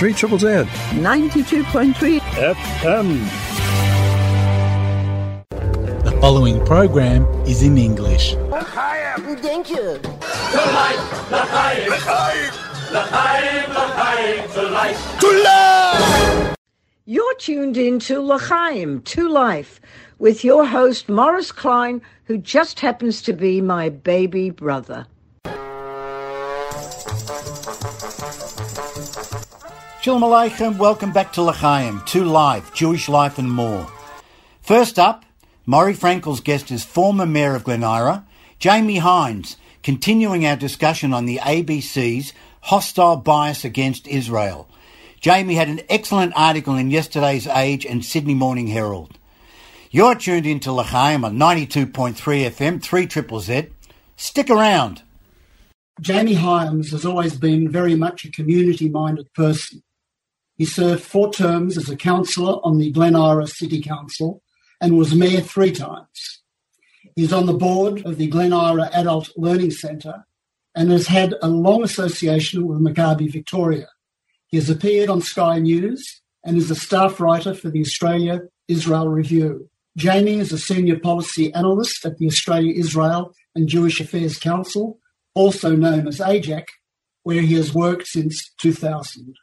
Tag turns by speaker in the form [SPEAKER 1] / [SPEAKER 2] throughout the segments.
[SPEAKER 1] 3 Triple Z.
[SPEAKER 2] 92.3
[SPEAKER 1] FM.
[SPEAKER 3] The following program is in English.
[SPEAKER 2] Thank you. You're tuned in to L'chaim, to life, with your host Morris Klein, who just happens to be my baby brother.
[SPEAKER 4] Shalom Aleichem, welcome back to L'chaim, to life, Jewish life and more. First up, Morry Frenkel's guest is former Mayor of Glen Eira, Jamie Hyams, continuing our discussion on the ABC's hostile bias against Israel. Jamie had an excellent article in yesterday's Age and Sydney Morning Herald. You're tuned into L'chaim on 92.3 FM, 3 Triple Z. Stick around.
[SPEAKER 5] Jamie Hyams has always been very much a community minded person. He served four terms as a councillor on the Glen Eira City Council and was mayor three times. He's on the board of the Glen Eira Adult Learning Centre and has had a long association with Maccabi Victoria. He has appeared on Sky News and is a staff writer for the Australia Israel Review. Jamie is a senior policy analyst at the Australia Israel and Jewish Affairs Council, also known as AIJAC, where he has worked since 2000.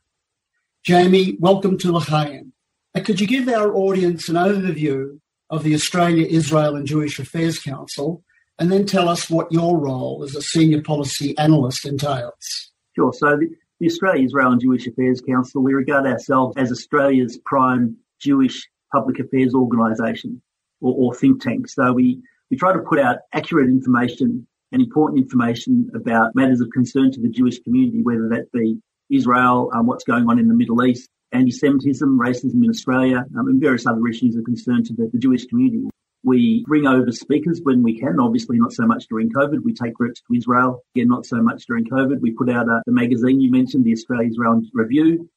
[SPEAKER 5] Jamie, welcome to L'chaim. Uh, Could you give our audience an overview of the Australia Israel and Jewish Affairs Council and then tell us what your role as a senior policy analyst entails?
[SPEAKER 6] Sure. So the, the Australia Israel and Jewish Affairs Council, we regard ourselves as Australia's prime Jewish public affairs organisation or, or think tank. So we, we try to put out accurate information and important information about matters of concern to the Jewish community, whether that be Israel, um, what's going on in the Middle East, anti-Semitism, racism in Australia, um, and various other issues of concern to the, the Jewish community. We bring over speakers when we can, obviously not so much during COVID. We take groups to Israel, again, not so much during COVID. We put out a, the magazine you mentioned, the Australia Israel Review.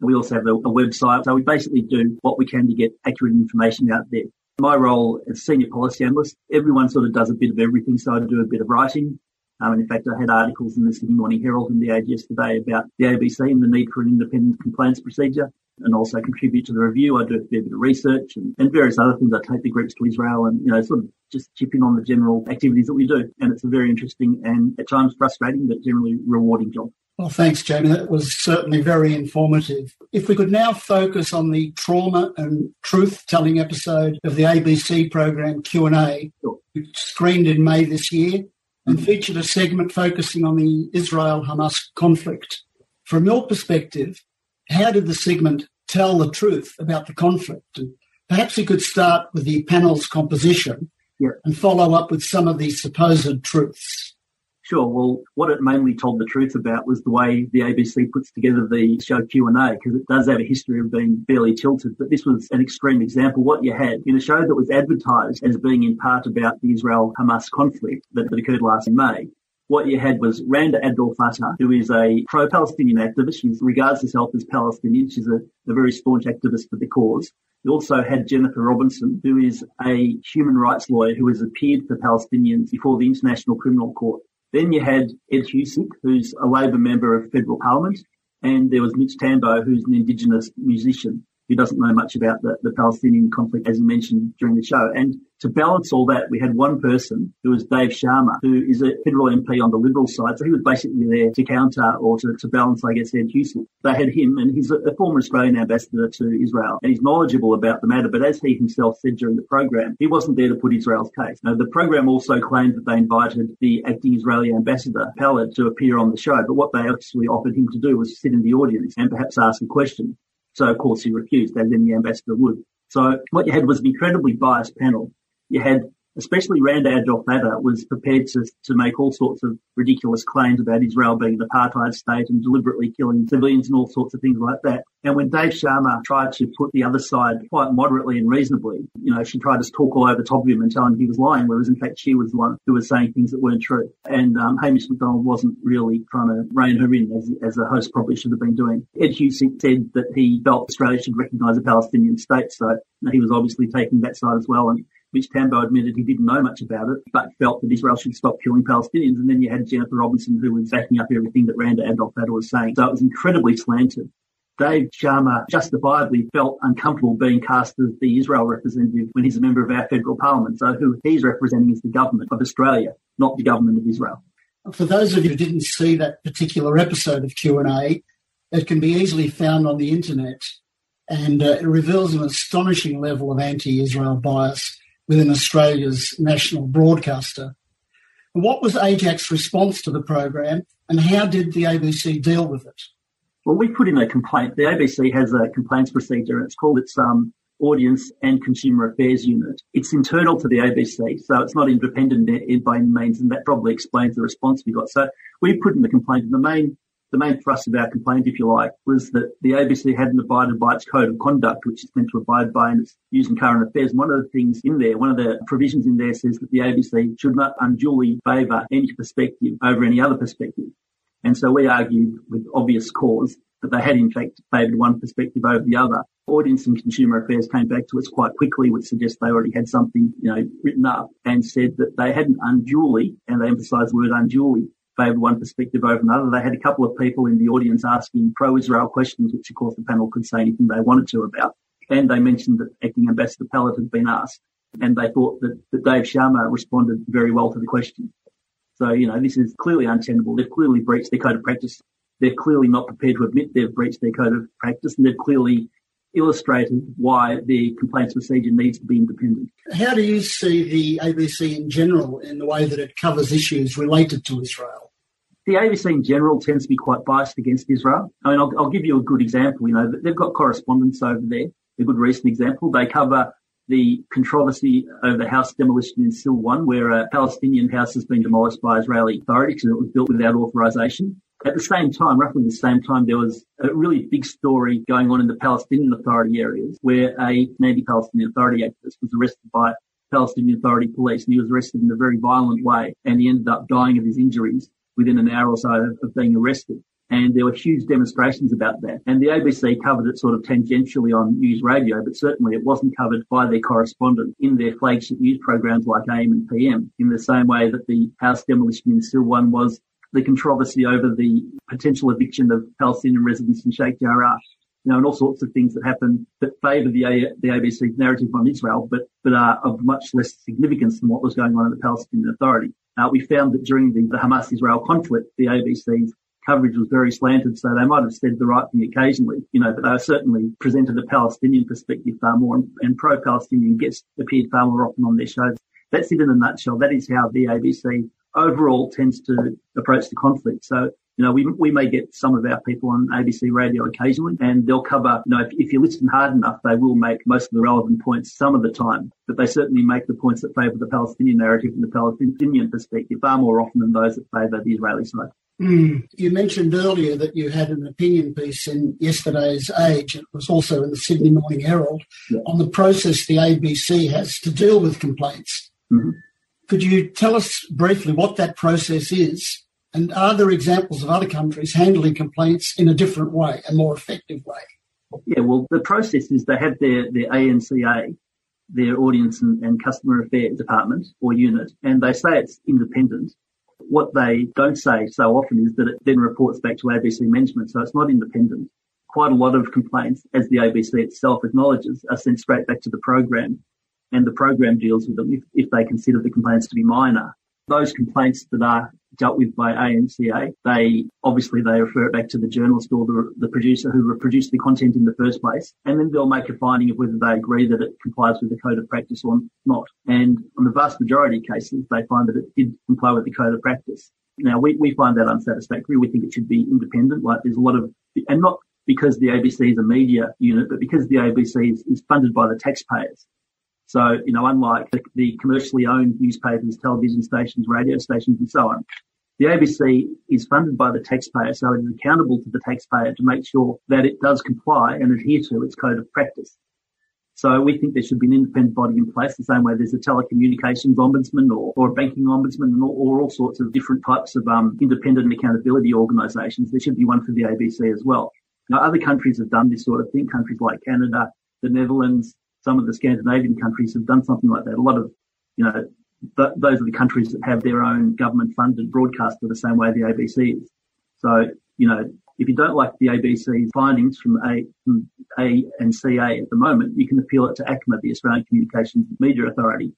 [SPEAKER 6] We also have a, a website. So we basically do what we can to get accurate information out there. My role as senior policy analyst, everyone sort of does a bit of everything. So I do a bit of writing. Um, and in fact, I had articles in the Sydney Morning Herald and the Age yesterday about the ABC and the need for an independent complaints procedure and also contribute to the review. I do a fair bit of research and, and various other things. I take the groups to Israel and, you know, sort of just chip in on the general activities that we do. And it's a very interesting and at times frustrating, but generally rewarding job.
[SPEAKER 5] Well, thanks, Jamie. That was certainly very informative. If we could now focus on the trauma and truth-telling episode of the ABC program Q&A,
[SPEAKER 6] Sure.
[SPEAKER 5] which screened in May this year and featured a segment focusing on the Israel-Hamas conflict. From your perspective, how did the segment tell the truth about the conflict? And perhaps we could start with the panel's composition
[SPEAKER 6] Yeah.
[SPEAKER 5] and follow up with some of the supposed truths.
[SPEAKER 6] Sure. Well, what it mainly told the truth about was the way the ABC puts together the show Q&A because it does have a history of being fairly tilted. But this was an extreme example. What you had in a show that was advertised as being in part about the Israel-Hamas conflict that, that occurred last May. What you had was Randa Abdel Fattah, who is a pro-Palestinian activist. She regards herself as Palestinian. She's a, a very staunch activist for the cause. You also had Jennifer Robinson, who is a human rights lawyer who has appeared for Palestinians before the International Criminal Court. Then you had Ed Husic, who's a Labor member of federal parliament, and there was Mitch Tambo, who's an Indigenous musician who doesn't know much about the, the Palestinian conflict, as you mentioned during the show. And to balance all that, we had one person who was Dave Sharma, who is a federal MP on the Liberal side. So he was basically there to counter or to, to balance, I guess, Ed Husic. They had him, and he's a, a former Australian ambassador to Israel, and he's knowledgeable about the matter. But as he himself said during the program, he wasn't there to put Israel's case. Now, the program also claimed that they invited the acting Israeli ambassador, Khaled, to appear on the show. But what they actually offered him to do was sit in the audience and perhaps ask a question. So of course he refused, as any ambassador would. So what you had was an incredibly biased panel. You had, especially Randa Abdel Fattah, was prepared to, to make all sorts of ridiculous claims about Israel being an apartheid state and deliberately killing civilians and all sorts of things like that. And when Dave Sharma tried to put the other side quite moderately and reasonably, you know, she tried to talk all over the top of him and tell him he was lying, whereas in fact she was the one who was saying things that weren't true. And um, Hamish Macdonald wasn't really trying to rein her in as, as a host probably should have been doing. Ed Husic said that he felt Australia should recognise a Palestinian state, so he was obviously taking that side as well. And Mitch Tambo admitted he didn't know much about it, but felt that Israel should stop killing Palestinians. And then you had Jennifer Robinson, who was backing up everything that Randa Abdel Fattah was saying. So it was incredibly slanted. Dave Sharma justifiably felt uncomfortable being cast as the Israel representative when he's a member of our federal parliament. So who he's representing is the government of Australia, not the government of Israel.
[SPEAKER 5] For those of you who didn't see that particular episode of Q&A, it can be easily found on the internet and uh, it reveals an astonishing level of anti-Israel bias within Australia's national broadcaster. What was AIJAC's response to the program and how did the ABC deal with it?
[SPEAKER 6] Well, we put in a complaint. The ABC has a complaints procedure. It's called its um, Audience and Consumer Affairs Unit. It's internal to the ABC, so it's not independent by any means, and that probably explains the response we got. So we put in the complaint, and the main the main thrust of our complaint, if you like, was that the ABC hadn't abided by its code of conduct, which it's meant to abide by in its using current affairs. And one of the things in there, one of the provisions in there says that the ABC should not unduly favour any perspective over any other perspective. And so we argued with obvious cause that they had in fact favoured one perspective over the other. Audience and Consumer Affairs came back to us quite quickly, which suggests they already had something, you know, written up and said that they hadn't unduly, and they emphasised the word unduly, favoured one perspective over another. They had a couple of people in the audience asking pro-Israel questions, which of course the panel could say anything they wanted to about. And they mentioned that acting ambassador Pallett had been asked, and they thought that, that Dave Sharma responded very well to the question. So, you know, this is clearly untenable. They've clearly breached their code of practice. They're clearly not prepared to admit they've breached their code of practice, and they've clearly illustrated why the complaints procedure needs to be independent.
[SPEAKER 5] How do you see the ABC in general in the way that it covers issues related to Israel?
[SPEAKER 6] The ABC in general tends to be quite biased against Israel. I mean, I'll, I'll give you a good example. You know, they've got correspondence over there. A good recent example. They cover the controversy over house demolition in Silwan, where a Palestinian house has been demolished by Israeli authorities because it was built without authorization. At the same time, roughly the same time, there was a really big story going on in the Palestinian Authority areas where a anti-Palestinian Authority activist was arrested by Palestinian Authority police and he was arrested in a very violent way and he ended up dying of his injuries within an hour or so of being arrested. And there were huge demonstrations about that. And the ABC covered it sort of tangentially on news radio, but certainly it wasn't covered by their correspondent in their flagship news programs like AM and PM in the same way that the house demolition in Silwan was the controversy over the potential eviction of Palestinian residents in Sheikh Jarrah you know, and all sorts of things that happen that favour the, the ABC's narrative on Israel, but, but are of much less significance than what was going on in the Palestinian Authority. Uh, we found that during the, the Hamas-Israel conflict, the ABC's coverage was very slanted, so they might have said the right thing occasionally, you know, but they certainly presented a Palestinian perspective far more, and, and pro-Palestinian guests appeared far more often on their shows. That's it in a nutshell. That is how the ABC overall tends to approach the conflict. So you know, we, we may get some of our people on ABC radio occasionally and they'll cover, you know, if, if you listen hard enough, they will make most of the relevant points some of the time, but they certainly make the points that favour the Palestinian narrative and the Palestinian perspective far more often than those that favour the Israeli side.
[SPEAKER 5] Mm. You mentioned earlier that you had an opinion piece in yesterday's Age. It was also in the Sydney Morning Herald yeah. on the process the ABC has to deal with complaints. Mm-hmm. Could you tell us briefly what that process is and are there examples of other countries handling complaints in a different way, a more effective way?
[SPEAKER 6] Yeah, well, the process is they have their, their ANCA, their Audience and, and Customer Affairs Department or unit, and they say it's independent. What they don't say so often is that it then reports back to ABC management, so it's not independent. Quite a lot of complaints, as the ABC itself acknowledges, are sent straight back to the program, and the program deals with them if, if they consider the complaints to be minor. Those complaints that are dealt with by ANCA, they obviously they refer it back to the journalist or the, the producer who produced the content in the first place, and then they'll make a finding of whether they agree that it complies with the code of practice or not. And on the vast majority of cases, they find that it did comply with the code of practice. Now we, we find that unsatisfactory. We think it should be independent. Like there's a lot of, and not because the ABC is a media unit, but because the ABC is, is funded by the taxpayers. So, you know, unlike the, the commercially owned newspapers, television stations, radio stations, and so on, the ABC is funded by the taxpayer, so it is accountable to the taxpayer to make sure that it does comply and adhere to its code of practice. So we think there should be an independent body in place, the same way there's a telecommunications ombudsman or, or a banking ombudsman or, or, all sorts of different types of um, independent accountability organisations. There should be one for the ABC as well. Now, other countries have done this sort of thing. Countries like Canada, the Netherlands, some of the Scandinavian countries have done something like that. A lot of, you know, th- those are the countries that have their own government funded broadcaster the same way the ABC is. So, you know, if you don't like the ABC findings from A, from A and CA at the moment, you can appeal it to ACMA, the Australian Communications Media Authority,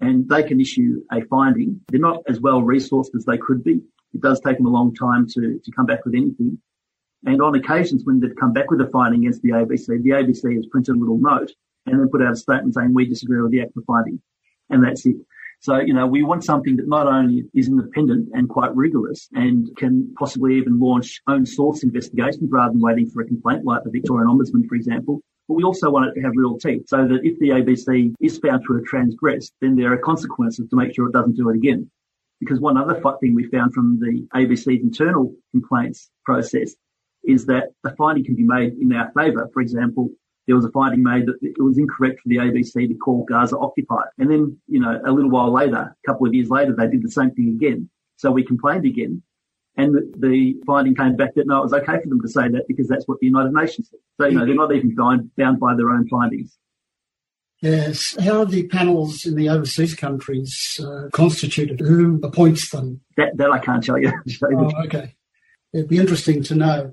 [SPEAKER 6] and they can issue a finding. They're not as well resourced as they could be. It does take them a long time to, to come back with anything. And on occasions when they've come back with a finding against the ABC, the ABC has printed a little note and then put out a statement saying we disagree with the ACMA finding. And that's it. So, you know, we want something that not only is independent and quite rigorous and can possibly even launch own source investigations rather than waiting for a complaint like the Victorian Ombudsman, for example. But we also want it to have real teeth so that if the ABC is found to have transgressed, then there are consequences to make sure it doesn't do it again. Because one other thing we found from the ABC's internal complaints process is that a finding can be made in our favour. For example, there was a finding made that it was incorrect for the ABC to call Gaza occupied. And then, you know, a little while later, a couple of years later, they did the same thing again. So we complained again. And the, the finding came back that no, it was okay for them to say that because that's what the United Nations said. So, you know, they're not even bound, bound by their own findings.
[SPEAKER 5] Yes. How are the panels in the overseas countries uh, constituted? Who appoints them?
[SPEAKER 6] That, that I can't tell you.
[SPEAKER 5] oh, okay. It'd be interesting to know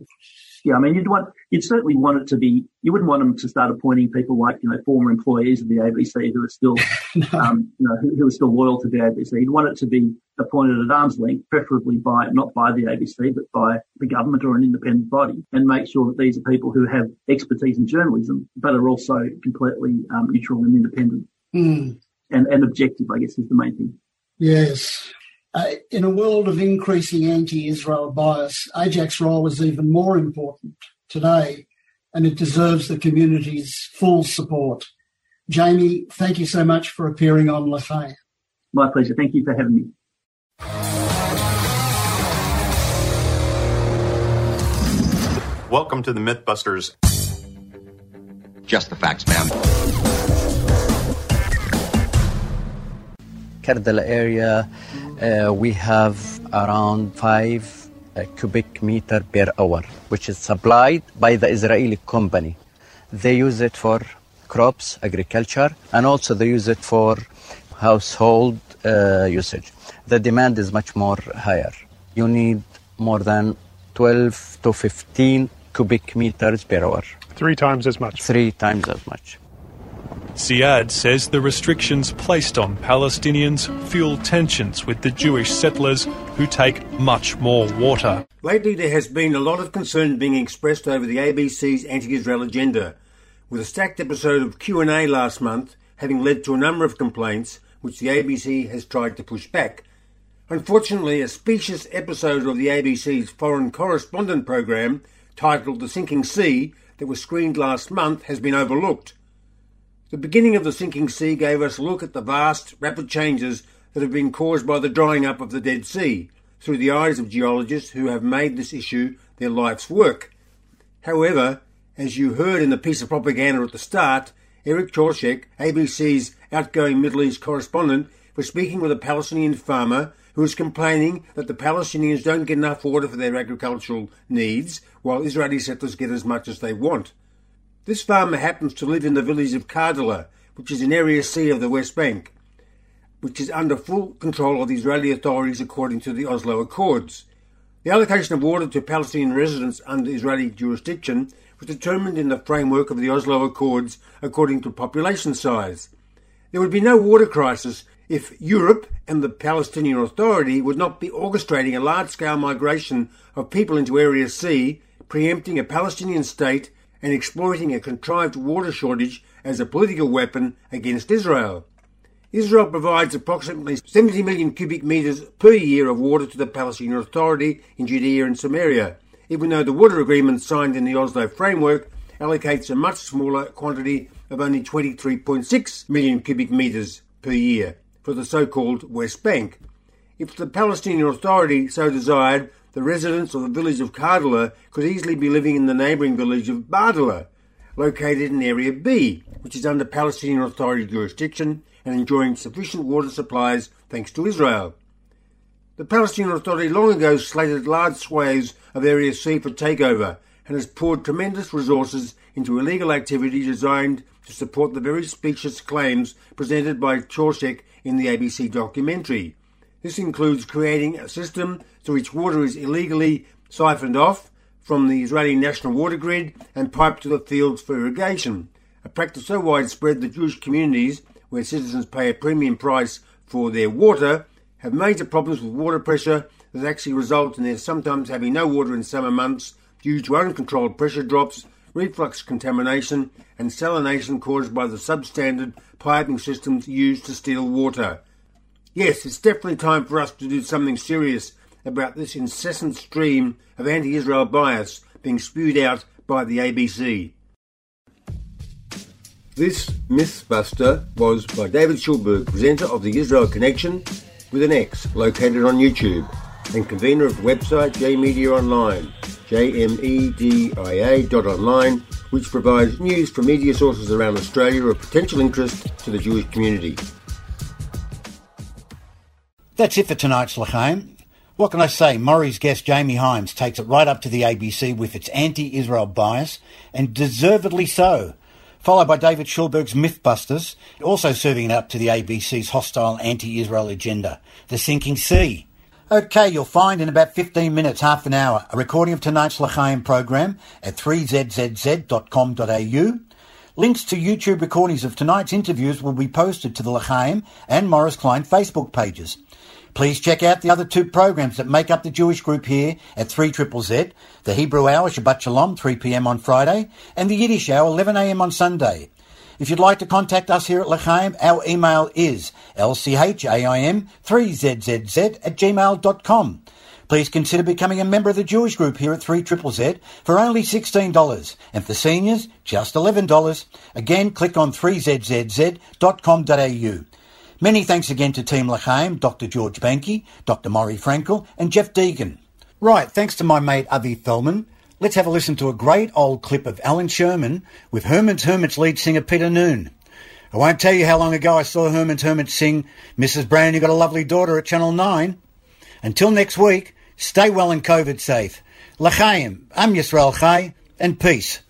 [SPEAKER 6] yeah, I mean, you'd want, you'd certainly want it to be, you wouldn't want them to start appointing people like, you know, former employees of the ABC who are still, no. um, you know, who, who, are still loyal to the ABC. You'd want it to be appointed at arm's length, preferably by, not by the ABC, but by the government or an independent body and make sure that these are people who have expertise in journalism, but are also completely um, neutral and independent
[SPEAKER 5] mm.
[SPEAKER 6] and, and objective, I guess is the main thing.
[SPEAKER 5] Yes. Uh, in a world of increasing anti-Israel bias, AIJAC's role is even more important today, and it deserves the community's full support. Jamie, thank you so much for appearing on L'chaim.
[SPEAKER 6] My pleasure. Thank you for having me.
[SPEAKER 1] Welcome to the Mythbusters.
[SPEAKER 7] Just the facts, ma'am.
[SPEAKER 8] Kardala area, uh, we have around five uh, cubic meter per hour, which is supplied by the Israeli company. They use it for crops, agriculture, and also they use it for household uh, usage. The demand is much more higher. You need more than 12 to 15 cubic meters per hour.
[SPEAKER 9] Three times as much.
[SPEAKER 8] Three times as much.
[SPEAKER 9] Ziad says the restrictions placed on Palestinians fuel tensions with the Jewish settlers who take much more water.
[SPEAKER 10] Lately, there has been a lot of concern being expressed over the ABC's anti-Israel agenda, with a stacked episode of Q&A last month having led to a number of complaints which the ABC has tried to push back. Unfortunately, a specious episode of the ABC's foreign correspondent program titled The Sinking Sea that was screened last month has been overlooked. The beginning of the sinking sea gave us a look at the vast, rapid changes that have been caused by the drying up of the Dead Sea through the eyes of geologists who have made this issue their life's work. However, as you heard in the piece of propaganda at the start, Eric Tlozek, ABC's outgoing Middle East correspondent, was speaking with a Palestinian farmer who is complaining that the Palestinians don't get enough water for their agricultural needs, while Israeli settlers get as much as they want. This farmer happens to live in the village of Kardala, which is in Area C of the West Bank, which is under full control of the Israeli authorities according to the Oslo Accords. The allocation of water to Palestinian residents under Israeli jurisdiction was determined in the framework of the Oslo Accords according to population size. There would be no water crisis if Europe and the Palestinian Authority would not be orchestrating a large scale migration of people into Area C, preempting a Palestinian state and exploiting a contrived water shortage as a political weapon against Israel. Israel provides approximately 70 million cubic metres per year of water to the Palestinian Authority in Judea and Samaria, even though the water agreement signed in the Oslo framework allocates a much smaller quantity of only 23.6 million cubic metres per year for the so-called West Bank. If the Palestinian Authority so desired, the residents of the village of Kardala could easily be living in the neighbouring village of Bardala, located in Area B, which is under Palestinian Authority jurisdiction and enjoying sufficient water supplies thanks to Israel. The Palestinian Authority long ago slated large swathes of Area C for takeover and has poured tremendous resources into illegal activity designed to support the very specious claims presented by Tlozek in the ABC documentary. This includes creating a system through which water is illegally siphoned off, from the Israeli national water grid and piped to the fields for irrigation, a practice so widespread that Jewish communities, where citizens pay a premium price for their water, have major problems with water pressure that actually result in their sometimes having no water in summer months due to uncontrolled pressure drops, reflux contamination, and salination caused by the substandard piping systems used to steal water. Yes, it's definitely time for us to do something serious about this incessant stream of anti Israel bias being spewed out by the ABC. This Mythbuster was by David Schulberg, presenter of the Israel Connexion with an X, located on YouTube, and convener of the website JMedia Online, jmedia.online, which provides news from media sources around Australia of potential interest to the Jewish community.
[SPEAKER 4] That's it for tonight's L'chaim. What can I say? Morry's guest Jamie Hyams takes it right up to the ABC with its anti-Israel bias, and deservedly so. Followed by David Schulberg's Mythbusters, also serving it up to the ABC's hostile anti-Israel agenda, The Sinking Sea. Okay, you'll find in about 15 minutes, half an hour, a recording of tonight's L'chaim program at 3zzz.com.au. Links to YouTube recordings of tonight's interviews will be posted to the L'chaim and Morris Klein Facebook pages. Please check out the other two programs that make up the Jewish group here at 3 Triple Z, the Hebrew Hour, Shabbat Shalom, 3pm on Friday, and the Yiddish Hour, 11am on Sunday. If you'd like to contact us here at L'chaim, our email is lchaim3zzz at gmail.com. Please consider becoming a member of the Jewish group here at 3 Triple Z for only $16, and for seniors, just $11. Again, click on 3zzz.com.au. Many thanks again to Team L'chaim, Dr. George Banky, Dr. Morry Frenkel, and Jeff Deegan. Right, thanks to my mate Avi Thelman. Let's have a listen to a great old clip of Allan Sherman with Herman's Hermits lead singer Peter Noone. I won't tell you how long ago I saw Herman's Hermits sing Mrs. Brown, you got a lovely daughter at Channel 9. Until next week, stay well and COVID safe. L'chaim, Am Yisrael Chai, and peace.